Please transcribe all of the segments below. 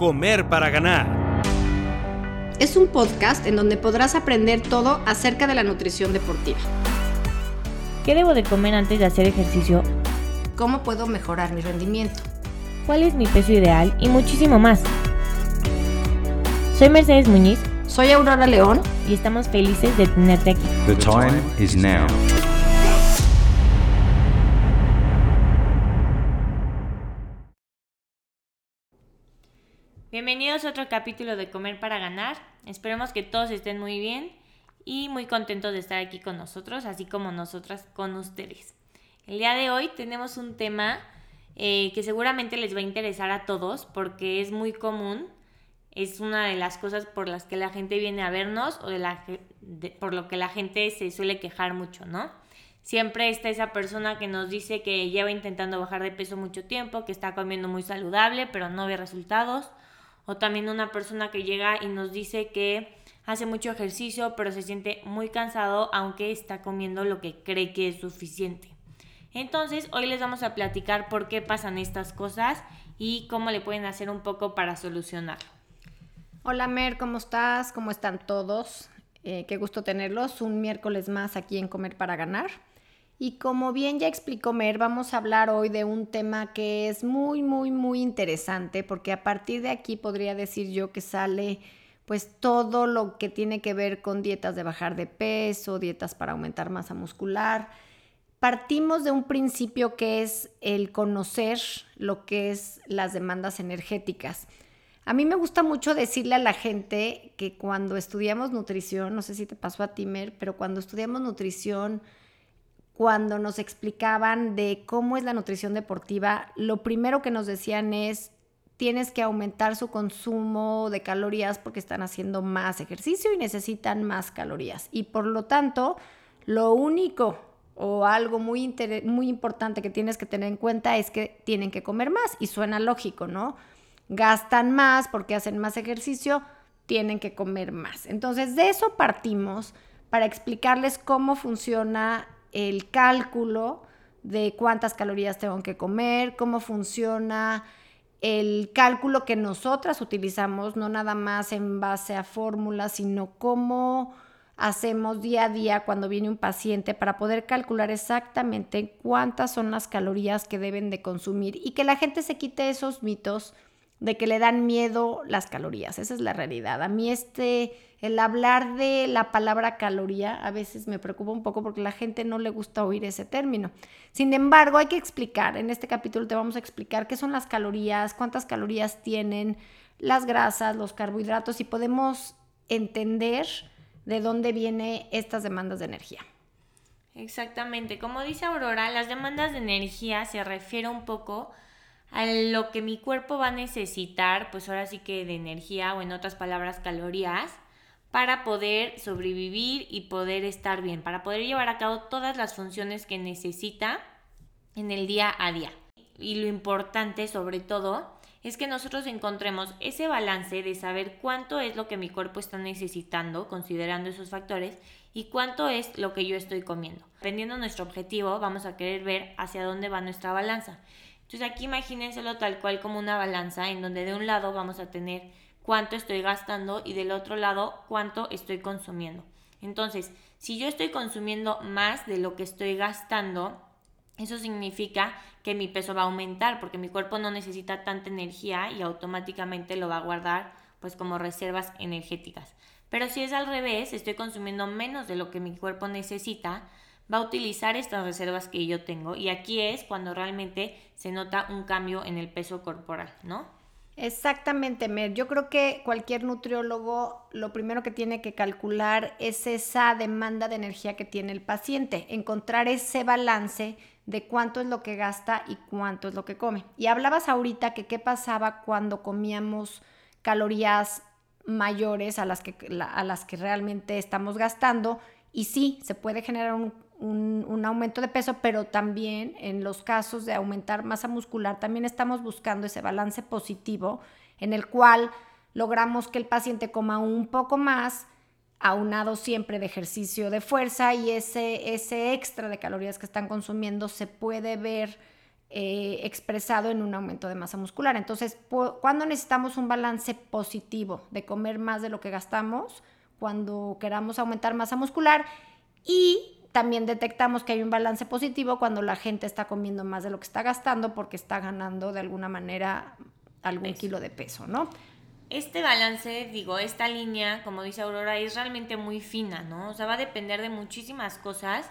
Comer para Ganar. Es un podcast en donde podrás aprender todo acerca de la nutrición deportiva. ¿Qué debo de comer antes de hacer ejercicio? ¿Cómo puedo mejorar mi rendimiento? ¿Cuál es mi peso ideal? Y muchísimo más. Soy Mercedes Muñiz. Soy Aurora León. Y estamos felices de tenerte aquí. The time is now. Bienvenidos a otro capítulo de Comer para Ganar. Esperemos que todos estén muy bien y muy contentos de estar aquí con nosotros, así como nosotras con ustedes. El día de hoy tenemos un tema eh, que seguramente les va a interesar a todos porque es muy común, es una de las cosas por las que la gente viene a vernos o de la, por lo que la gente se suele quejar mucho, ¿no? Siempre está esa persona que nos dice que lleva intentando bajar de peso mucho tiempo, que está comiendo muy saludable, pero no ve resultados o también una persona que llega y nos dice que hace mucho ejercicio pero se siente muy cansado aunque está comiendo lo que cree que es suficiente. Entonces hoy les vamos a platicar por qué pasan estas cosas y cómo le pueden hacer un poco para solucionarlo. Hola Mer, ¿cómo estás? ¿Cómo están todos? Eh, qué gusto tenerlos un miércoles más aquí en Comer para Ganar. Y como bien ya explicó Mer, vamos a hablar hoy de un tema que es muy, muy, muy interesante, porque a partir de aquí podría decir yo que sale pues todo lo que tiene que ver con dietas de bajar de peso, dietas para aumentar masa muscular. Partimos de un principio que es el conocer lo que es las demandas energéticas. A mí me gusta mucho decirle a la gente que cuando estudiamos nutrición, no sé si te pasó a ti, Mer, pero cuando estudiamos nutrición, cuando nos explicaban de cómo es la nutrición deportiva, lo primero que nos decían es, tienes que aumentar su consumo de calorías porque están haciendo más ejercicio y necesitan más calorías. Y por lo tanto, lo único o algo muy, muy importante que tienes que tener en cuenta es que tienen que comer más. Y suena lógico, ¿no? Gastan más porque hacen más ejercicio, tienen que comer más. Entonces, de eso partimos para explicarles cómo funciona el cálculo de cuántas calorías tengo que comer, cómo funciona el cálculo que nosotras utilizamos, no nada más en base a fórmulas, sino cómo hacemos día a día cuando viene un paciente para poder calcular exactamente cuántas son las calorías que deben de consumir y que la gente se quite esos mitos de que le dan miedo las calorías. Esa es la realidad. A mí este, el hablar de la palabra caloría a veces me preocupa un poco porque la gente no le gusta oír ese término. Sin embargo, hay que explicar, en este capítulo te vamos a explicar qué son las calorías, cuántas calorías tienen las grasas, los carbohidratos y podemos entender de dónde vienen estas demandas de energía. Exactamente, como dice Aurora, las demandas de energía se refiere un poco lo que mi cuerpo va a necesitar, pues ahora sí que de energía o en otras palabras calorías, para poder sobrevivir y poder estar bien, para poder llevar a cabo todas las funciones que necesita en el día a día. Y lo importante sobre todo es que nosotros encontremos ese balance de saber cuánto es lo que mi cuerpo está necesitando, considerando esos factores, y cuánto es lo que yo estoy comiendo. Dependiendo de nuestro objetivo, vamos a querer ver hacia dónde va nuestra balanza. Entonces aquí imagínenselo tal cual como una balanza en donde de un lado vamos a tener cuánto estoy gastando y del otro lado cuánto estoy consumiendo. Entonces, si yo estoy consumiendo más de lo que estoy gastando, eso significa que mi peso va a aumentar porque mi cuerpo no necesita tanta energía y automáticamente lo va a guardar pues como reservas energéticas. Pero si es al revés, estoy consumiendo menos de lo que mi cuerpo necesita, va a utilizar estas reservas que yo tengo y aquí es cuando realmente se nota un cambio en el peso corporal, ¿no? Exactamente, Mer. Yo creo que cualquier nutriólogo lo primero que tiene que calcular es esa demanda de energía que tiene el paciente, encontrar ese balance de cuánto es lo que gasta y cuánto es lo que come. Y hablabas ahorita que qué pasaba cuando comíamos calorías mayores a las que, a las que realmente estamos gastando. Y sí, se puede generar un, un, aumento de peso, pero también en los casos de aumentar masa muscular, también estamos buscando ese balance positivo en el cual logramos que el paciente coma un poco más, aunado siempre de ejercicio de fuerza y ese, ese extra de calorías que están consumiendo se puede ver eh, expresado en un aumento de masa muscular. Entonces, cuando necesitamos un balance positivo de comer más de lo que gastamos, cuando queramos aumentar masa muscular y también detectamos que hay un balance positivo cuando la gente está comiendo más de lo que está gastando porque está ganando de alguna manera algún kilo de peso, ¿no? Este balance, digo, esta línea, como dice Aurora, es realmente muy fina, ¿no? O sea, va a depender de muchísimas cosas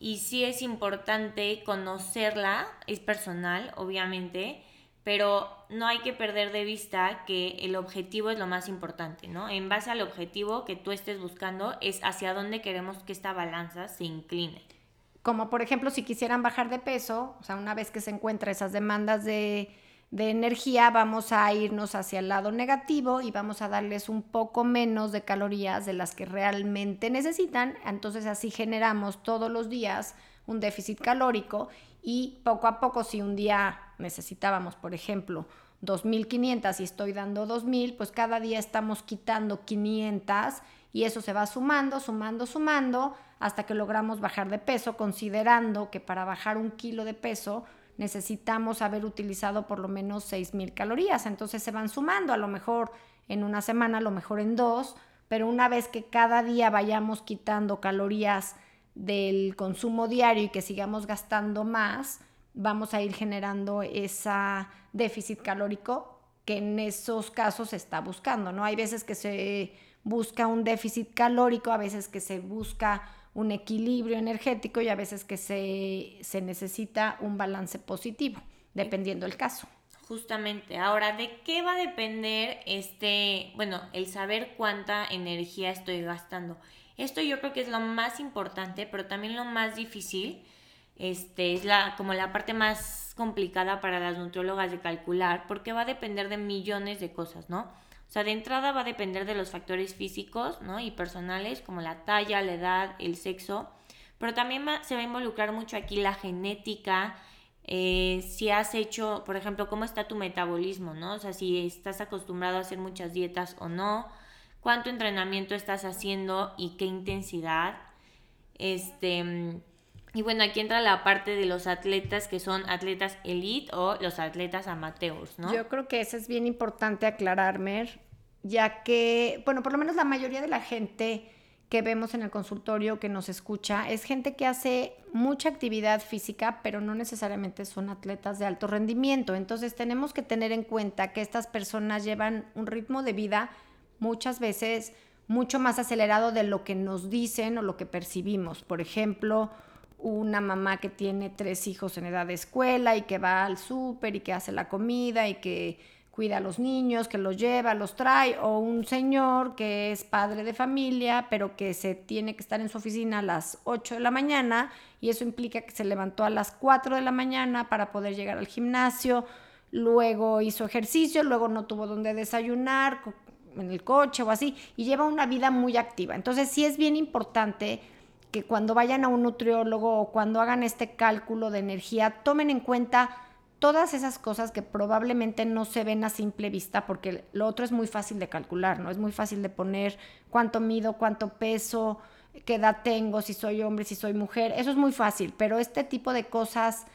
y sí es importante conocerla, es personal, obviamente, pero no hay que perder de vista que el objetivo es lo más importante, ¿no? En base al objetivo que tú estés buscando es hacia dónde queremos que esta balanza se incline. Como por ejemplo si quisieran bajar de peso, o sea, una vez que se encuentran esas demandas de, de energía, vamos a irnos hacia el lado negativo y vamos a darles un poco menos de calorías de las que realmente necesitan. Entonces así generamos todos los días un déficit calórico y poco a poco si un día necesitábamos, por ejemplo, 2.500 y estoy dando 2.000, pues cada día estamos quitando 500 y eso se va sumando, sumando, sumando hasta que logramos bajar de peso, considerando que para bajar un kilo de peso necesitamos haber utilizado por lo menos 6.000 calorías. Entonces se van sumando, a lo mejor en una semana, a lo mejor en dos, pero una vez que cada día vayamos quitando calorías del consumo diario y que sigamos gastando más, vamos a ir generando ese déficit calórico que en esos casos se está buscando, ¿no? Hay veces que se busca un déficit calórico, a veces que se busca un equilibrio energético y a veces que se, se necesita un balance positivo, dependiendo del caso. Justamente. Ahora, ¿de qué va a depender este, bueno, el saber cuánta energía estoy gastando? Esto yo creo que es lo más importante, pero también lo más difícil. Este, es la, como la parte más complicada para las nutriólogas de calcular, porque va a depender de millones de cosas, ¿no? O sea, de entrada va a depender de los factores físicos, ¿no? Y personales, como la talla, la edad, el sexo, pero también se va a involucrar mucho aquí la genética, eh, si has hecho, por ejemplo, cómo está tu metabolismo, ¿no? O sea, si estás acostumbrado a hacer muchas dietas o no, cuánto entrenamiento estás haciendo y qué intensidad. Este, y bueno, aquí entra la parte de los atletas que son atletas elite o los atletas amateurs, ¿no? Yo creo que eso es bien importante aclararme, ya que, bueno, por lo menos la mayoría de la gente que vemos en el consultorio que nos escucha es gente que hace mucha actividad física, pero no necesariamente son atletas de alto rendimiento. Entonces tenemos que tener en cuenta que estas personas llevan un ritmo de vida muchas veces mucho más acelerado de lo que nos dicen o lo que percibimos. Por ejemplo, una mamá que tiene tres hijos en edad de escuela y que va al súper y que hace la comida y que cuida a los niños, que los lleva, los trae, o un señor que es padre de familia, pero que se tiene que estar en su oficina a las 8 de la mañana y eso implica que se levantó a las 4 de la mañana para poder llegar al gimnasio, luego hizo ejercicio, luego no tuvo donde desayunar, en el coche o así, y lleva una vida muy activa. Entonces sí es bien importante que cuando vayan a un nutriólogo o cuando hagan este cálculo de energía, tomen en cuenta todas esas cosas que probablemente no se ven a simple vista, porque lo otro es muy fácil de calcular, ¿no? Es muy fácil de poner cuánto mido, cuánto peso, qué edad tengo, si soy hombre, si soy mujer, eso es muy fácil, pero este tipo de cosas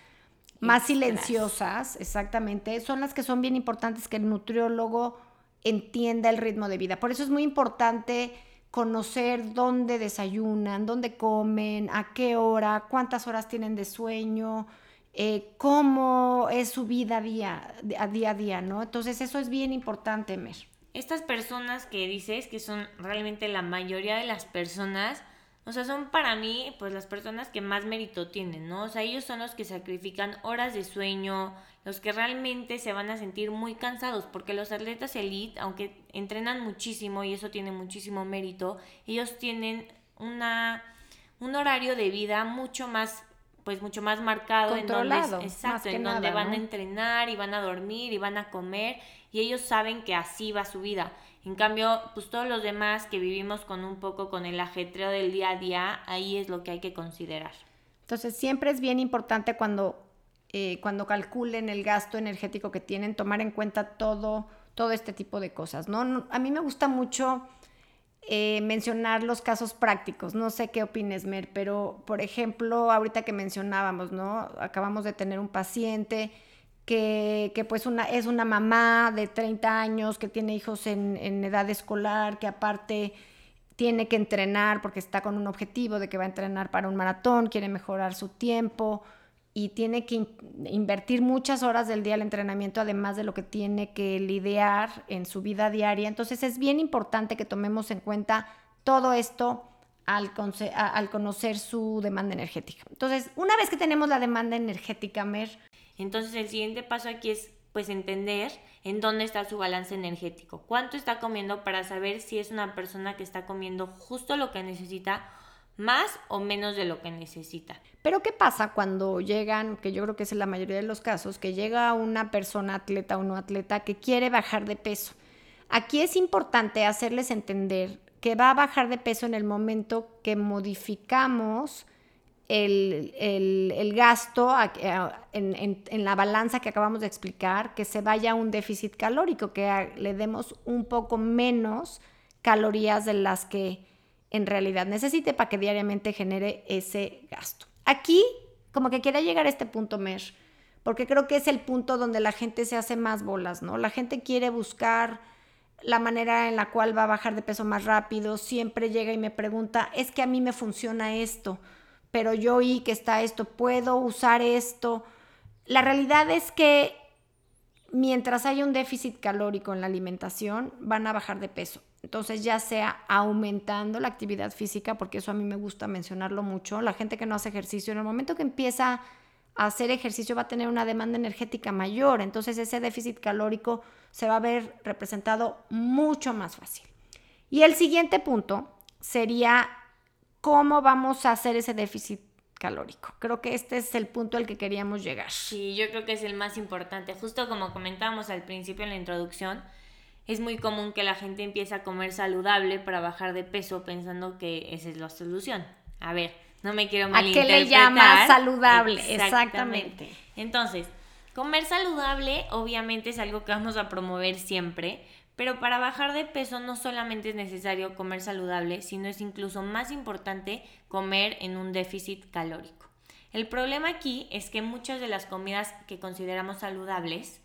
más silenciosas, exactamente, son las que son bien importantes que el nutriólogo entienda el ritmo de vida. Por eso es muy importante conocer dónde desayunan, dónde comen, a qué hora, cuántas horas tienen de sueño, eh, cómo es su vida día, a día a día, ¿no? Entonces eso es bien importante, Mer. Estas personas que dices, que son realmente la mayoría de las personas, o sea, son para mí, pues las personas que más mérito tienen, ¿no? O sea, ellos son los que sacrifican horas de sueño, los que realmente se van a sentir muy cansados, porque los atletas elite, aunque entrenan muchísimo y eso tiene muchísimo mérito, ellos tienen una, un horario de vida mucho más pues mucho más marcado en donde exacto en donde van a entrenar y van a dormir y van a comer y ellos saben que así va su vida en cambio, pues todos los demás que vivimos con un poco con el ajetreo del día a día, ahí es lo que hay que considerar. Entonces, siempre es bien importante cuando, eh, cuando calculen el gasto energético que tienen, tomar en cuenta todo, todo este tipo de cosas, ¿no? A mí me gusta mucho eh, mencionar los casos prácticos. No sé qué opines, Mer, pero por ejemplo, ahorita que mencionábamos, ¿no? Acabamos de tener un paciente que, pues una, es una mamá de 30 años que tiene hijos en, en edad escolar, que aparte tiene que entrenar porque está con un objetivo de que va a entrenar para un maratón, quiere mejorar su tiempo y tiene que invertir muchas horas del día al entrenamiento, además de lo que tiene que lidiar en su vida diaria. Entonces es bien importante que tomemos en cuenta todo esto al, al conocer su demanda energética. Entonces, una vez que tenemos la demanda energética, Mer. Entonces el siguiente paso aquí es pues entender en dónde está su balance energético, cuánto está comiendo para saber si es una persona que está comiendo justo lo que necesita más o menos de lo que necesita. Pero ¿qué pasa cuando llegan, que yo creo que es la mayoría de los casos, que llega una persona atleta o no atleta que quiere bajar de peso? Aquí es importante hacerles entender que va a bajar de peso en el momento que modificamos el, gasto en, en, la balanza que acabamos de explicar, que se vaya a un déficit calórico, que le demos un poco menos calorías de las que en realidad necesite para que diariamente genere ese gasto. Aquí, como que quiera llegar a este punto, Mer, porque creo que es el punto donde la gente se hace más bolas, ¿no? La gente quiere buscar la manera en la cual va a bajar de peso más rápido, siempre llega y me pregunta, es que a mí me funciona esto, pero yo oí que está esto, puedo usar esto. La realidad es que mientras haya un déficit calórico en la alimentación, van a bajar de peso. Entonces, ya sea aumentando la actividad física, porque eso a mí me gusta mencionarlo mucho, la gente que no hace ejercicio, en el momento que empieza a hacer ejercicio va a tener una demanda energética mayor, entonces ese déficit calórico se va a ver representado mucho más fácil. Y el siguiente punto sería cómo vamos a hacer ese déficit calórico. Creo que este es el punto al que queríamos llegar. Sí, yo creo que es el más importante. Justo como comentábamos al principio en la introducción, es muy común que la gente empiece a comer saludable para bajar de peso pensando que esa es la solución. A ver, no me quiero malinterpretar. ¿A qué le llamas saludable? Exactamente. Entonces, comer saludable obviamente es algo que vamos a promover siempre, pero para bajar de peso no solamente es necesario comer saludable, sino es incluso más importante comer en un déficit calórico. El problema aquí es que muchas de las comidas que consideramos saludables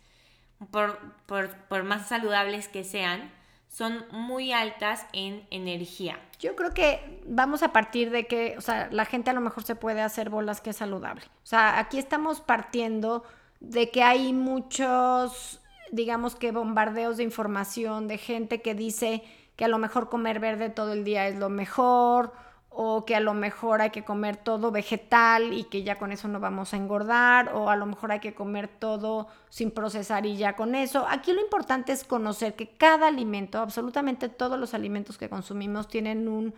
por, más saludables que sean, son muy altas en energía. Yo creo que vamos a partir de que, o sea, la gente a lo mejor se puede hacer bolas que es saludable. O sea, aquí estamos partiendo de que hay muchos, digamos que bombardeos de información, de gente que dice que a lo mejor comer verde todo el día es lo mejor, o que a lo mejor hay que comer todo vegetal y que ya con eso no vamos a engordar, o a lo mejor hay que comer todo sin procesar y ya con eso. Aquí lo importante es conocer que cada alimento, absolutamente todos los alimentos que consumimos tienen un,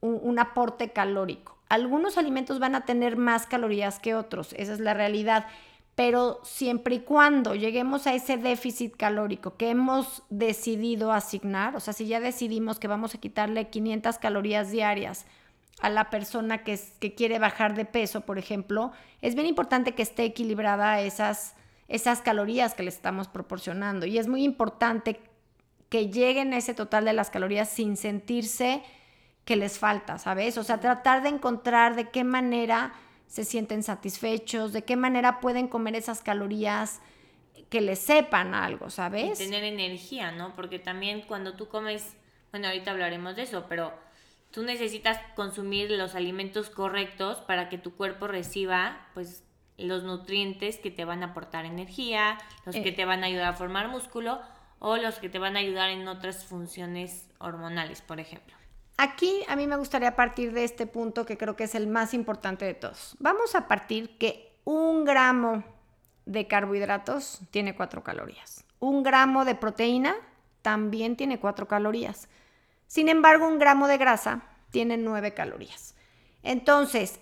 un, aporte calórico. Algunos alimentos van a tener más calorías que otros, esa es la realidad pero siempre y cuando lleguemos a ese déficit calórico que hemos decidido asignar, o sea, si ya decidimos que vamos a quitarle 500 calorías diarias a la persona que, que quiere bajar de peso, por ejemplo, es bien importante que esté equilibrada esas, esas calorías que le estamos proporcionando. Y es muy importante que lleguen a ese total de las calorías sin sentirse que les falta, ¿sabes? O sea, tratar de encontrar de qué manera se sienten satisfechos, de qué manera pueden comer esas calorías que les sepan algo, ¿sabes? Y tener energía, ¿no? Porque también cuando tú comes, bueno, ahorita hablaremos de eso, pero tú necesitas consumir los alimentos correctos para que tu cuerpo reciba pues los nutrientes que te van a aportar energía, los que eh. te van a ayudar a formar músculo o los que te van a ayudar en otras funciones hormonales, por ejemplo. Aquí a mí me gustaría partir de este punto que creo que es el más importante de todos. Vamos a partir que un gramo de carbohidratos tiene cuatro calorías. Un gramo de proteína también tiene cuatro calorías. Sin embargo, un gramo de grasa tiene 9 calorías. Entonces,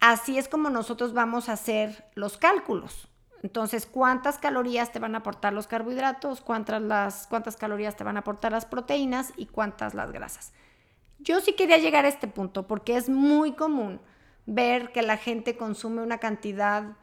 así es como nosotros vamos a hacer los cálculos. Entonces, ¿cuántas calorías te van a aportar los carbohidratos? ¿Cuántas, las, cuántas calorías te van a aportar las proteínas? ¿Y cuántas las grasas? Yo sí quería llegar a este punto porque es muy común ver que la gente consume una cantidad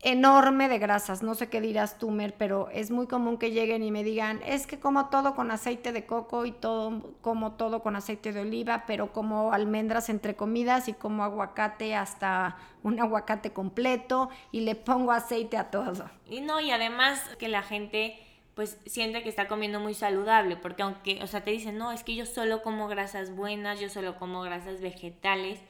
enorme de grasas. No sé qué dirás tú, Mer, pero es muy común que lleguen y me digan, es que como todo con aceite de coco y todo, como todo con aceite de oliva, pero como almendras entre comidas y como aguacate hasta un aguacate completo y le pongo aceite a todo. Y no, y además que la gente pues siente que está comiendo muy saludable, porque aunque, o sea, te dicen, no, es que yo solo como grasas buenas, yo solo como grasas vegetales,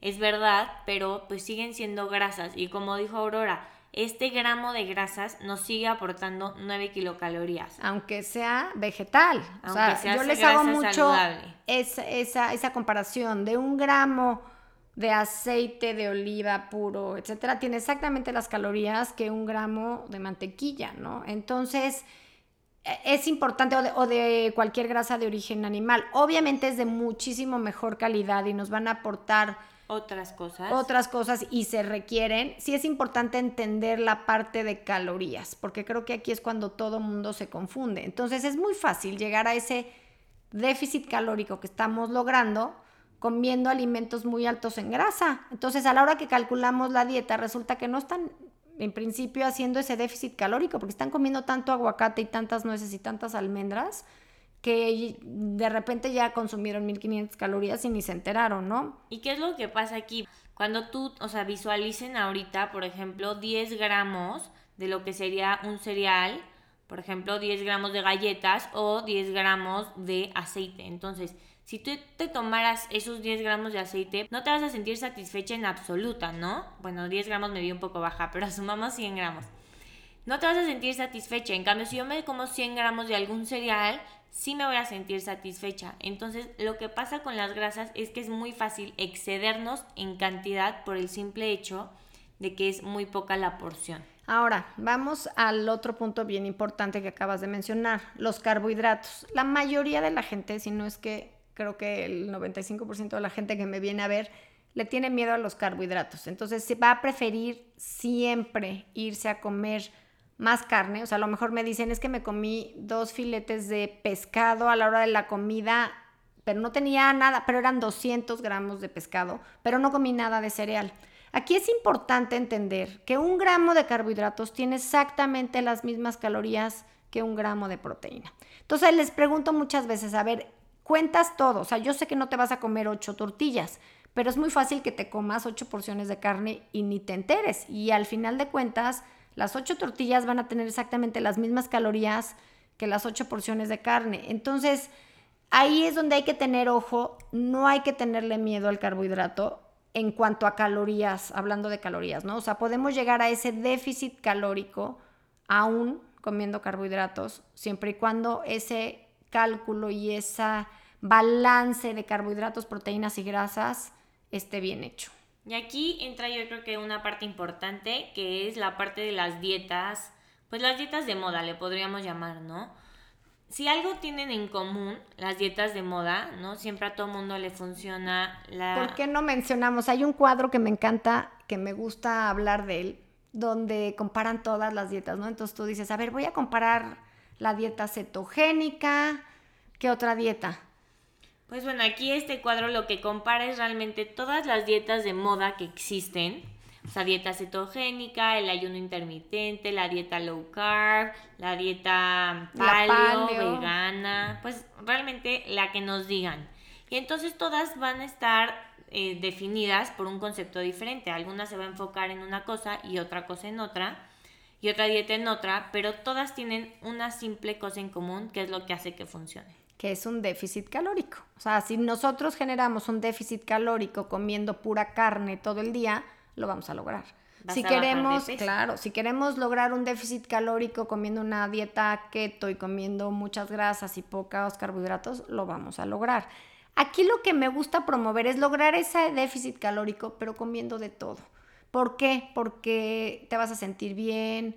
es verdad, pero pues siguen siendo grasas. Y como dijo Aurora, este gramo de grasas nos sigue aportando 9 kilocalorías. Aunque sea vegetal. o sea, yo les hago mucho esa, esa, esa, comparación de un gramo de aceite de oliva puro, etcétera, tiene exactamente las calorías que un gramo de mantequilla, ¿no? Entonces, es importante, o de, o de cualquier grasa de origen animal. Obviamente es de muchísimo mejor calidad y nos van a aportar otras cosas. Otras cosas y se requieren. Sí es importante entender la parte de calorías, porque creo que aquí es cuando todo mundo se confunde. Entonces es muy fácil llegar a ese déficit calórico que estamos logrando comiendo alimentos muy altos en grasa. Entonces a la hora que calculamos la dieta resulta que no están en principio haciendo ese déficit calórico porque están comiendo tanto aguacate y tantas nueces y tantas almendras que de repente ya consumieron 1500 calorías y ni se enteraron, ¿no? ¿Y qué es lo que pasa aquí? Cuando tú, o sea, visualicen ahorita, por ejemplo, 10 gramos de lo que sería un cereal, por ejemplo, 10 gramos de galletas o 10 gramos de aceite. Entonces, si tú te tomaras esos 10 gramos de aceite, no te vas a sentir satisfecha en absoluta, ¿no? Bueno, 10 gramos me dio un poco baja, pero asumamos 100 gramos. No te vas a sentir satisfecha. En cambio, si yo me como 100 gramos de algún cereal, sí me voy a sentir satisfecha. Entonces, lo que pasa con las grasas es que es muy fácil excedernos en cantidad por el simple hecho de que es muy poca la porción. Ahora, vamos al otro punto bien importante que acabas de mencionar, los carbohidratos. La mayoría de la gente, si no es que creo que el 95% de la gente que me viene a ver, le tiene miedo a los carbohidratos. Entonces, se va a preferir siempre irse a comer más carne, o sea, a lo mejor me dicen es que me comí dos filetes de pescado a la hora de la comida, pero no tenía nada, pero eran 200 gramos de pescado, pero no comí nada de cereal. Aquí es importante entender que un gramo de carbohidratos tiene exactamente las mismas calorías que un gramo de proteína. Entonces les pregunto muchas veces, a ver, cuentas todo, o sea, yo sé que no te vas a comer ocho tortillas, pero es muy fácil que te comas ocho porciones de carne y ni te enteres. Y al final de cuentas, las ocho tortillas van a tener exactamente las mismas calorías que las ocho porciones de carne. Entonces, ahí es donde hay que tener ojo, no hay que tenerle miedo al carbohidrato en cuanto a calorías, hablando de calorías, ¿no? O sea, podemos llegar a ese déficit calórico aún comiendo carbohidratos, siempre y cuando ese cálculo y ese balance de carbohidratos, proteínas y grasas esté bien hecho. Y aquí entra yo creo que una parte importante que es la parte de las dietas, pues las dietas de moda le podríamos llamar, ¿no? Si algo tienen en común las dietas de moda, ¿no? Siempre a todo mundo le funciona la... ¿Por qué no mencionamos? Hay un cuadro que me encanta, que me gusta hablar de él, donde comparan todas las dietas, ¿no? Entonces tú dices, a ver, voy a comparar la dieta cetogénica, ¿qué otra dieta? Pues bueno, aquí este cuadro lo que compara es realmente todas las dietas de moda que existen. O sea, dieta cetogénica, el ayuno intermitente, la dieta low carb, la dieta paleo, vegana, pues realmente la que nos digan. Y entonces todas van a estar eh, definidas por un concepto diferente. Algunas se va a enfocar en una cosa y otra cosa en otra, y otra dieta en otra, pero todas tienen una simple cosa en común que es lo que hace que funcione que es un déficit calórico. O sea, si nosotros generamos un déficit calórico comiendo pura carne todo el día, lo vamos a lograr. si queremos, claro, si queremos lograr un déficit calórico comiendo una dieta keto y comiendo muchas grasas y pocos carbohidratos, lo vamos a lograr. Aquí lo que me gusta promover es lograr ese déficit calórico, pero comiendo de todo. ¿Por qué? Porque te vas a sentir bien,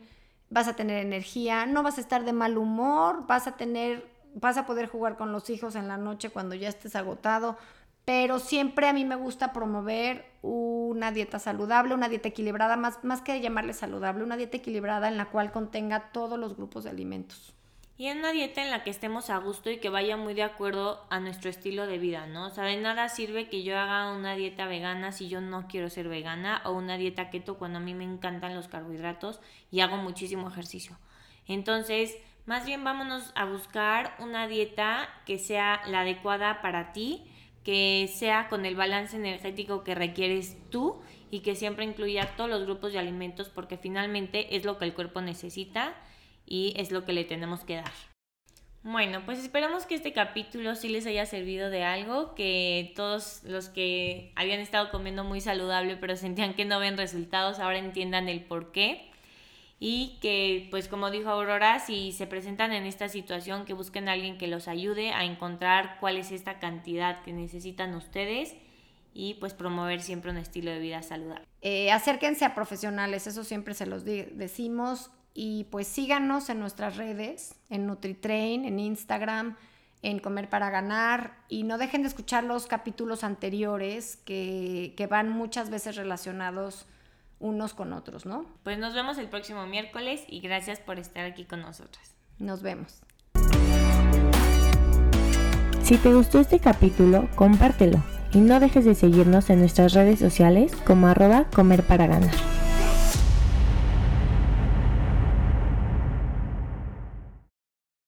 vas a tener energía, no vas a estar de mal humor, vas a tener vas a poder jugar con los hijos en la noche cuando ya estés agotado, pero siempre a mí me gusta promover una dieta saludable, una dieta equilibrada, más, más que llamarle saludable, una dieta equilibrada en la cual contenga todos los grupos de alimentos. y en una dieta en la que estemos a gusto y que vaya muy de acuerdo a nuestro estilo de vida, ¿no? O sea, de nada sirve que yo haga una dieta vegana si yo no quiero ser vegana o una dieta keto cuando a mí me encantan los carbohidratos y hago muchísimo ejercicio. Entonces, más bien vámonos a buscar una dieta que sea la adecuada para ti, que sea con el balance energético que requieres tú y que siempre incluya todos los grupos de alimentos porque finalmente es lo que el cuerpo necesita y es lo que le tenemos que dar. Bueno, pues esperamos que este capítulo sí les haya servido de algo, que todos los que habían estado comiendo muy saludable pero sentían que no ven resultados ahora entiendan el por qué y que pues como dijo Aurora, si se presentan en esta situación que busquen a alguien que los ayude a encontrar cuál es esta cantidad que necesitan ustedes y pues promover siempre un estilo de vida saludable. Eh, acérquense a profesionales, eso siempre se los decimos y pues síganos en nuestras redes, en NutriTrain, en Instagram, en Comer para Ganar y no dejen de escuchar los capítulos anteriores que, que van muchas veces relacionados unos con otros, ¿no? Pues nos vemos el próximo miércoles y gracias por estar aquí con nosotras. Nos vemos. Si te gustó este capítulo, compártelo y no dejes de seguirnos en nuestras redes sociales como arroba comer para ganar.